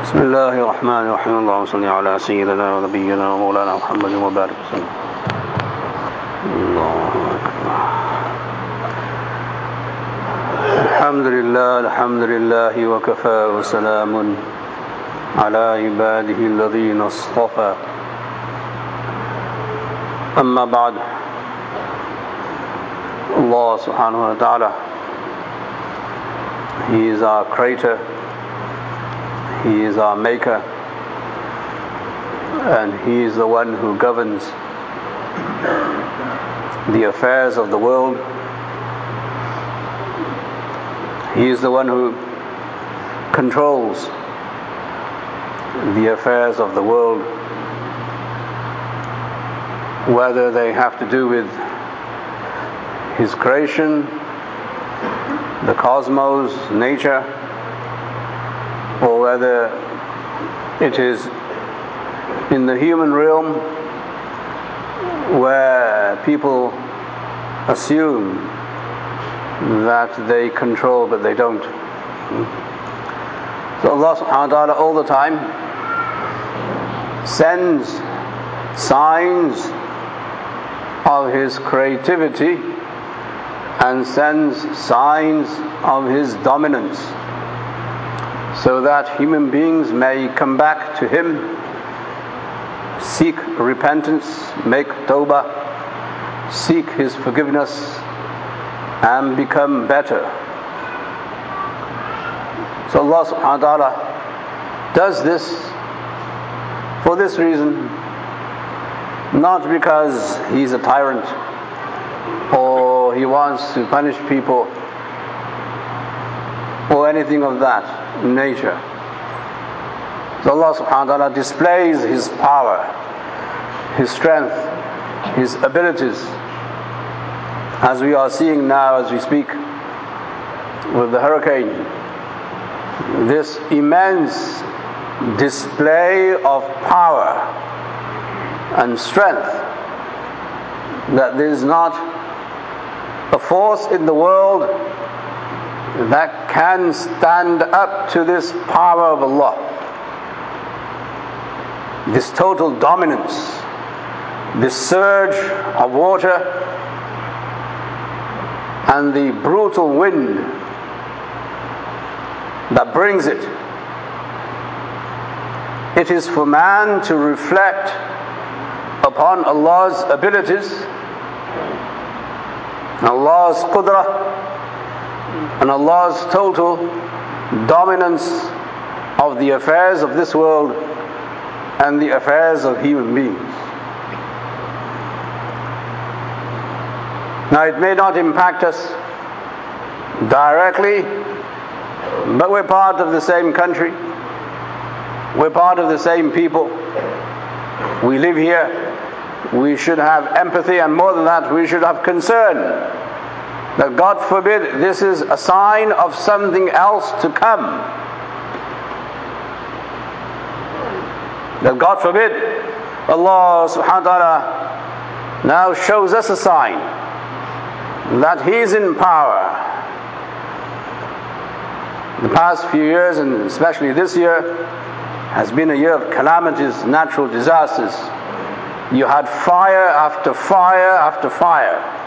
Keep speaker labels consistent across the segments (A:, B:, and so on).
A: بسم الله الرحمن الرحيم. اللهم صل على سيدنا ونبينا ومولانا محمد وبارك وسلم. الله أكبر. الحمد لله الحمد لله وكفى وسلام على عباده الذين اصطفى. أما بعد subhanahu wa ta'ala He is our creator. He is our maker and He is the one who governs the affairs of the world. He is the one who controls the affairs of the world, whether they have to do with His creation, the cosmos, nature, whether it is in the human realm where people assume that they control but they don't. So Allah subhanahu wa ta'ala all the time sends signs of His creativity and sends signs of His dominance so that human beings may come back to Him, seek repentance, make tawbah, seek His forgiveness, and become better. So Allah subhanahu wa ta'ala does this for this reason, not because He's a tyrant or He wants to punish people or anything of that nature. So Allah subhanahu wa ta'ala displays His power, His strength, His abilities, as we are seeing now as we speak with the hurricane. This immense display of power and strength that there is not a force in the world that can stand up to this power of Allah. This total dominance, this surge of water, and the brutal wind that brings it. It is for man to reflect upon Allah's abilities, Allah's qudrah, and Allah's total dominance of the affairs of this world and the affairs of human beings. Now, it may not impact us directly, but we're part of the same country, we're part of the same people, we live here. We should have empathy, and more than that, we should have concern that God forbid this is a sign of something else to come. That God forbid Allah subhanahu wa ta'ala now shows us a sign that He is in power. The past few years, and especially this year, has been a year of calamities, natural disasters. You had fire after fire after fire.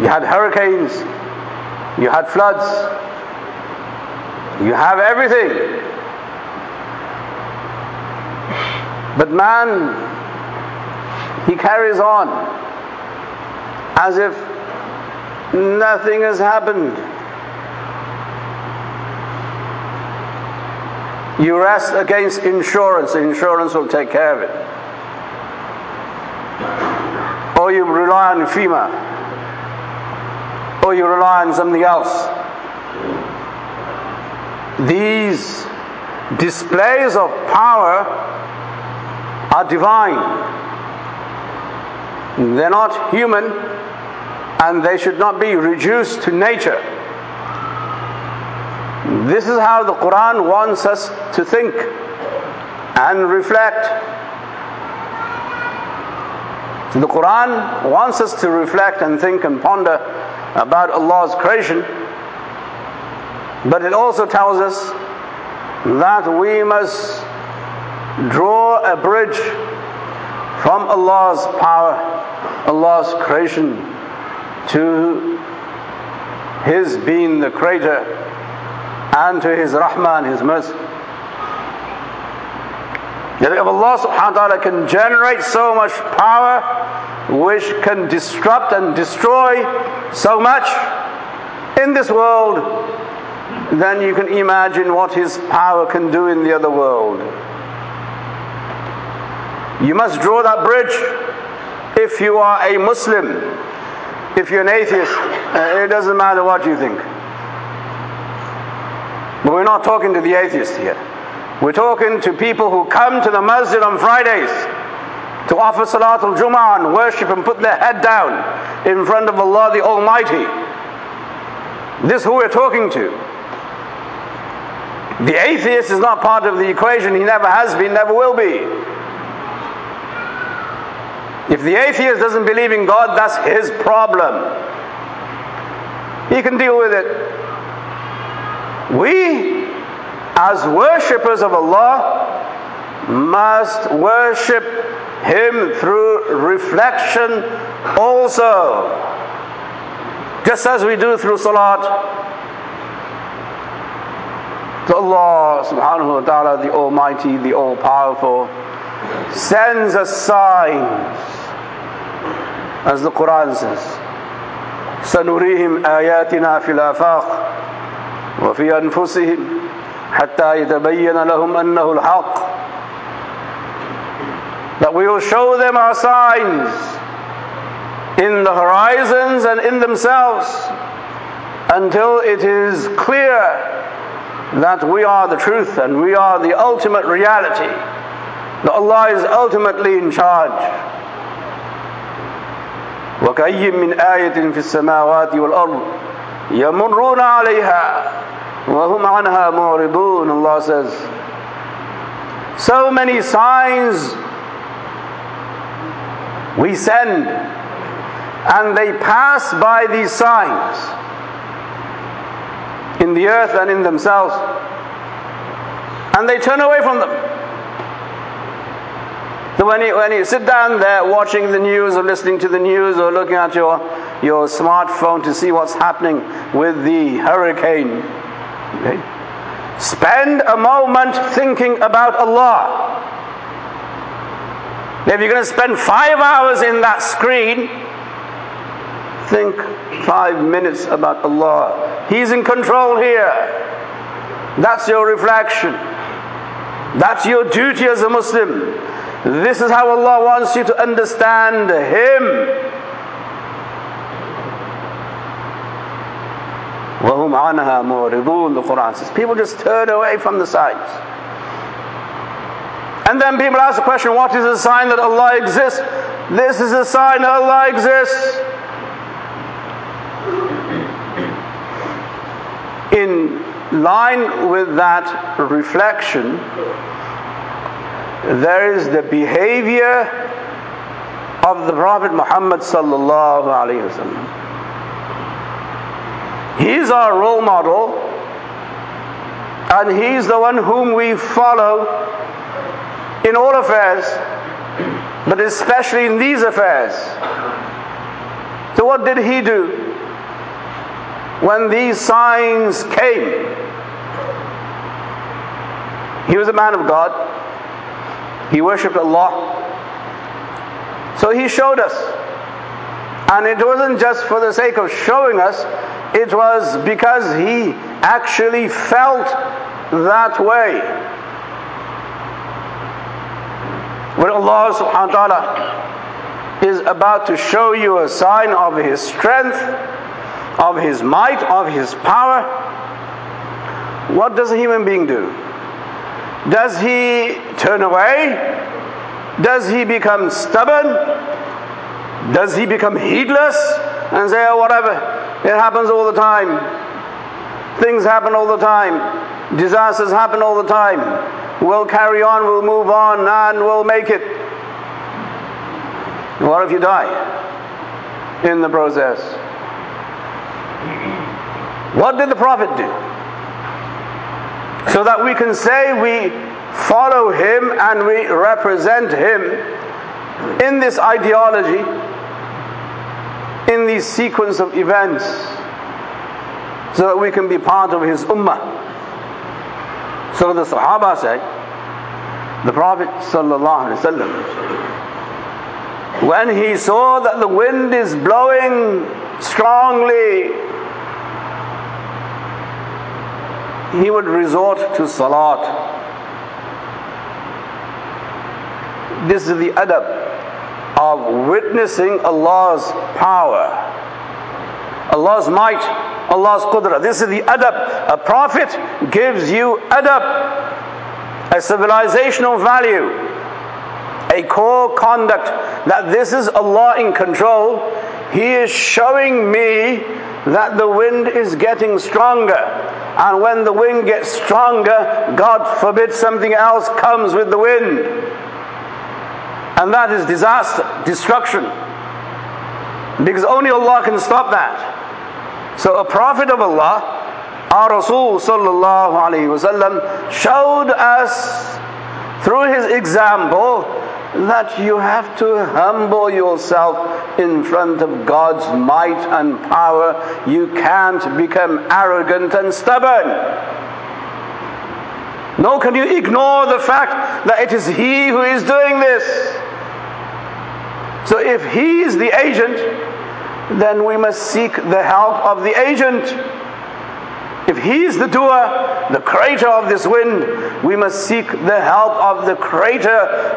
A: You had hurricanes, you had floods, you have everything. But man, he carries on as if nothing has happened. You rest against insurance, insurance will take care of it. Or you rely on FEMA, you rely on something else. These displays of power are divine. They're not human and they should not be reduced to nature. This is how the Quran wants us to think and reflect. The Quran wants us to reflect and think and ponder about Allah's creation But it also tells us that we must draw a bridge from Allah's power, Allah's creation, to His being the creator and to His Rahman, His mercy. That if Allah subhanahu wa ta'ala can generate so much power which can disrupt and destroy so much in this world, then you can imagine what His power can do in the other world. You must draw that bridge if you are a Muslim. If you're an atheist, uh, it doesn't matter what you think. But we're not talking to the atheist here. We're talking to people who come to the masjid on Fridays to offer Salatul Jum'ah and worship and put their head down in front of Allah the Almighty. This is who we're talking to. The atheist is not part of the equation. He never has been, never will be. If the atheist doesn't believe in God, that's his problem. He can deal with it. We as worshippers of Allah, must worship Him through reflection also. Just as we do through Salat. To Allah subhanahu wa ta'ala, the Almighty, the All Powerful, sends us signs, as the Quran says. سنريهم آياتنا في الآفاق وفي أنفسهم حتى يتبين لهم أنه الحق that we will show them our signs in the horizons and in themselves until it is clear that we are the truth and we are the ultimate reality, that Allah is ultimately in charge. وَكَأَيِّن من آية في السماوات والأرض يمرون عليها وهم عنها معرضون Allah says so many signs we send and they pass by these signs in the earth and in themselves and they turn away from them. So when you, when you sit down there watching the news or listening to the news or looking at your, your smartphone to see what's happening with the hurricane, Okay? Spend a moment thinking about Allah. If you're going to spend five hours in that screen, think five minutes about Allah. He's in control here. That's your reflection. That's your duty as a Muslim. This is how Allah wants you to understand Him. وَهُمْ عَنْهَا مُعْرِضُونَ The Quran says. People just turn away from the signs. And then people ask the question, what is a sign that Allah exists? This is a sign that Allah exists. In line with that reflection, there is the behavior of the Prophet Muhammad sallallahu alaihi wasallam. He's our role model, and He's the one whom we follow in all affairs, but especially in these affairs. So, what did He do when these signs came? He was a man of God, he worshipped Allah. So, He showed us. And it wasn't just for the sake of showing us, it was because he actually felt that way. When Allah subhanahu wa ta'ala is about to show you a sign of His strength, of His might, of His power, what does a human being do? Does he turn away? Does he become stubborn? Does he become heedless and say, oh, whatever, it happens all the time. Things happen all the time. Disasters happen all the time. We'll carry on, we'll move on, and we'll make it. What if you die in the process? What did the Prophet do? So that we can say we follow him and we represent him in this ideology, in this sequence of events, so that we can be part of his ummah. So the Sahaba say, the Prophet ﷺ, when he saw that the wind is blowing strongly, he would resort to salat. This is the adab of witnessing Allah's power, Allah's might, Allah's qudra. This is the adab. A prophet gives you adab a civilizational value, a core conduct that this is Allah in control. He is showing me that the wind is getting stronger. And when the wind gets stronger, God forbid something else comes with the wind. And that is disaster, destruction. Because only Allah can stop that. So a prophet of Allah our Rasul sallallahu alayhi wasallam showed us through his example that you have to humble yourself in front of God's might and power. You can't become arrogant and stubborn. Nor can you ignore the fact that it is He who is doing this. So if He is the agent, then we must seek the help of the agent. If He is the doer, the creator of this wind, we must seek the help of the creator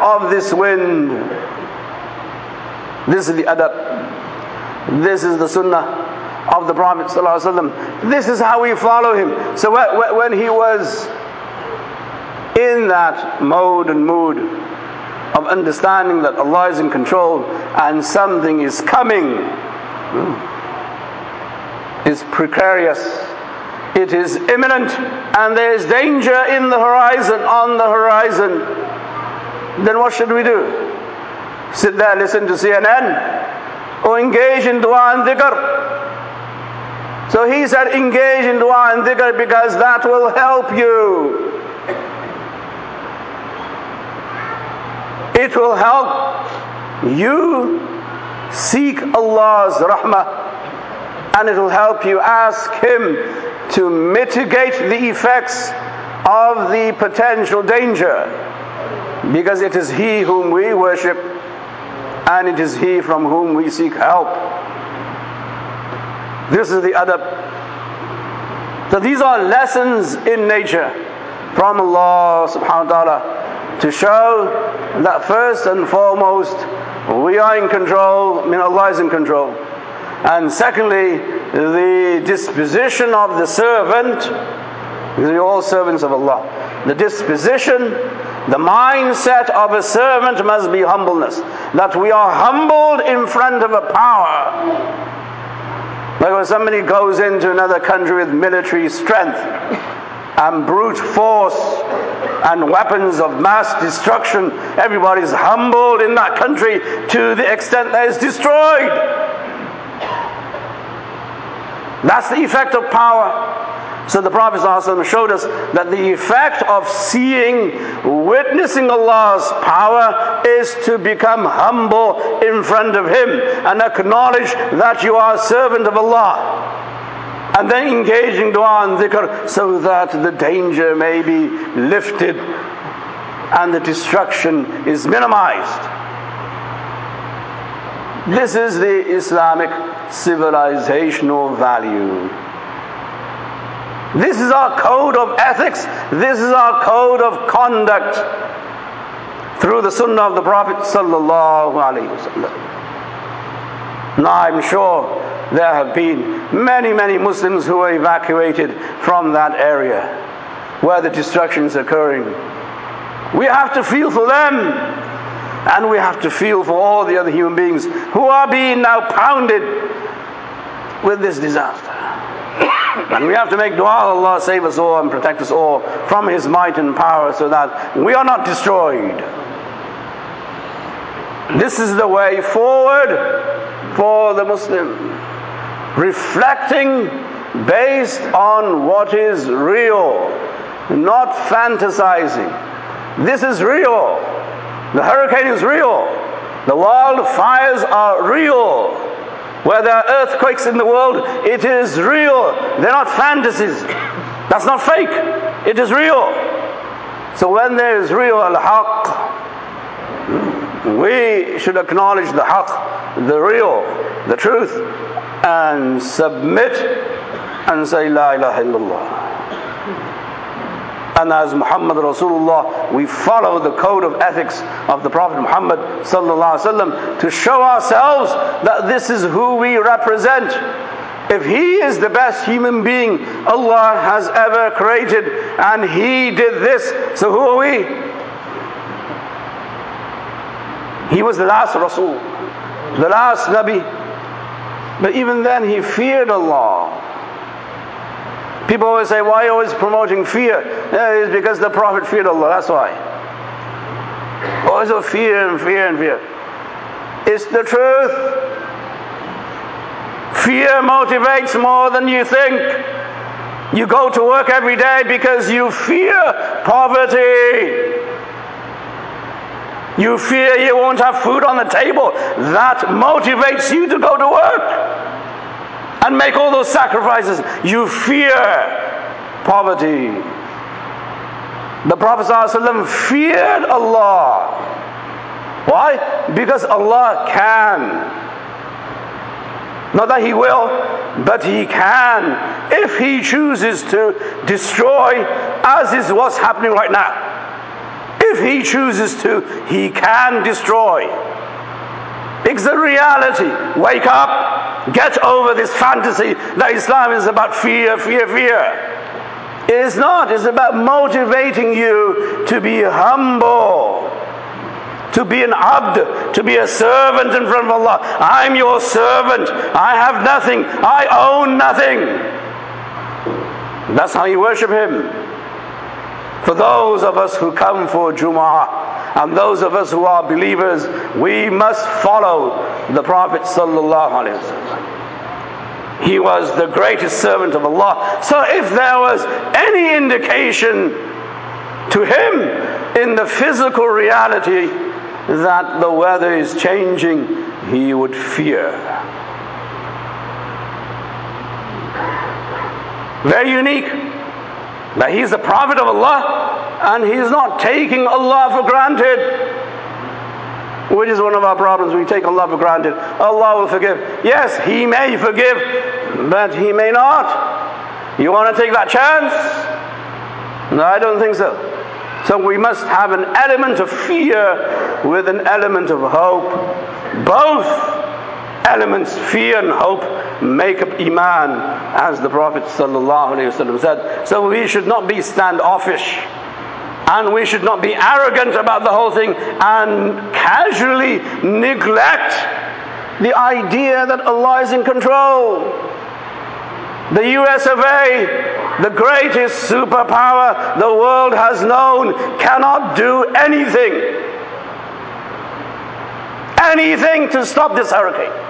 A: of this wind. This is the adab. This is the sunnah of the Prophet. This is how we follow him. So when he was in that mode and mood of understanding that Allah is in control and something is coming, hmm, is precarious it is imminent and there is danger in the horizon, on the horizon, then what should we do? Sit there, listen to CNN, or engage in dua and dhikr? So he said, engage in dua and dhikr because that will help you. It will help you seek Allah's rahmah and it will help you ask Him to mitigate the effects of the potential danger because it is He whom we worship and it is He from whom we seek help. This is the adab. So these are lessons in nature from Allah subhanahu wa ta'ala to show that first and foremost we are in control, I mean Allah is in control. And secondly, the disposition of the servant, because we're all servants of Allah. The disposition, the mindset of a servant must be humbleness. That we are humbled in front of a power. Like when somebody goes into another country with military strength and brute force and weapons of mass destruction, everybody's humbled in that country to the extent that it's destroyed. That's the effect of power. So the Prophet showed us that the effect of seeing, witnessing Allah's power is to become humble in front of Him and acknowledge that you are a servant of Allah. And then engaging dua and dhikr so that the danger may be lifted and the destruction is minimized. This is the Islamic civilizational value. This is our code of ethics. This is our code of conduct through the Sunnah of the Prophet sallallahu alaihi wasallam. Now I'm sure there have been many, many Muslims who were evacuated from that area where the destruction is occurring. We have to feel for them and we have to feel for all the other human beings who are being now pounded with this disaster. and we have to make dua, Allah save us all and protect us all from His might and power so that we are not destroyed. This is the way forward for the Muslim. Reflecting based on what is real not fantasizing. This is real. The hurricane is real. The wildfires are real. Where there are earthquakes in the world, it is real. They're not fantasies. That's not fake. It is real. So when there is real al-haq, we should acknowledge the haq, the real, the truth, and submit and say La ilaha illallah. And as Muhammad Rasulullah, we follow the code of ethics of the Prophet Muhammad to show ourselves that this is who we represent. If He is the best human being Allah has ever created, and He did this, so who are we? He was the last Rasul, the last Nabi. But even then, he feared Allah. People always say, why are you always promoting fear? Yeah, it's because the Prophet feared Allah, that's why. Always a fear and fear and fear. It's the truth. Fear motivates more than you think. You go to work every day because you fear poverty. You fear you won't have food on the table. That motivates you to go to work and make all those sacrifices. You fear poverty. The Prophet ﷺ feared Allah. Why? Because Allah can. Not that He will, but He can if He chooses to destroy, as is what's happening right now. If He chooses to, He can destroy. It's the reality. Wake up. Get over this fantasy that Islam is about fear, fear, fear. It is not. It's about motivating you to be humble, to be an abd, to be a servant in front of Allah. I'm your servant. I have nothing. I own nothing. That's how you worship Him. For those of us who come for Jum'ah and those of us who are believers, we must follow the Prophet sallallahu alaihi wasallam. He was the greatest servant of Allah. So if there was any indication to him in the physical reality that the weather is changing, he would fear. Very unique that he's the Prophet of Allah and he's not taking Allah for granted. Which is one of our problems. We take Allah for granted. Allah will forgive. Yes, He may forgive, but He may not. You want to take that chance? No, I don't think so. So we must have an element of fear with an element of hope. Both elements, fear and hope, make up Iman, as the Prophet ﷺ said. So we should not be standoffish. And we should not be arrogant about the whole thing and casually neglect the idea that Allah is in control. The US of A, the greatest superpower the world has known, cannot do anything. Anything to stop this hurricane.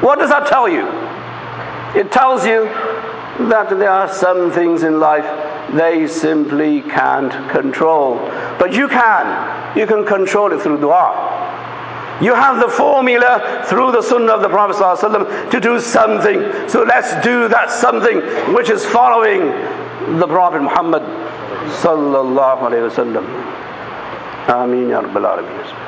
A: What does that tell you? It tells you that there are some things in life they simply can't control. But you can. You can control it through dua. You have the formula through the sunnah of the Prophet ﷺ to do something. So let's do that something which is following the Prophet Muhammad sallallahu alayhi wa sallam. Ameen ya Rabbal Alameen.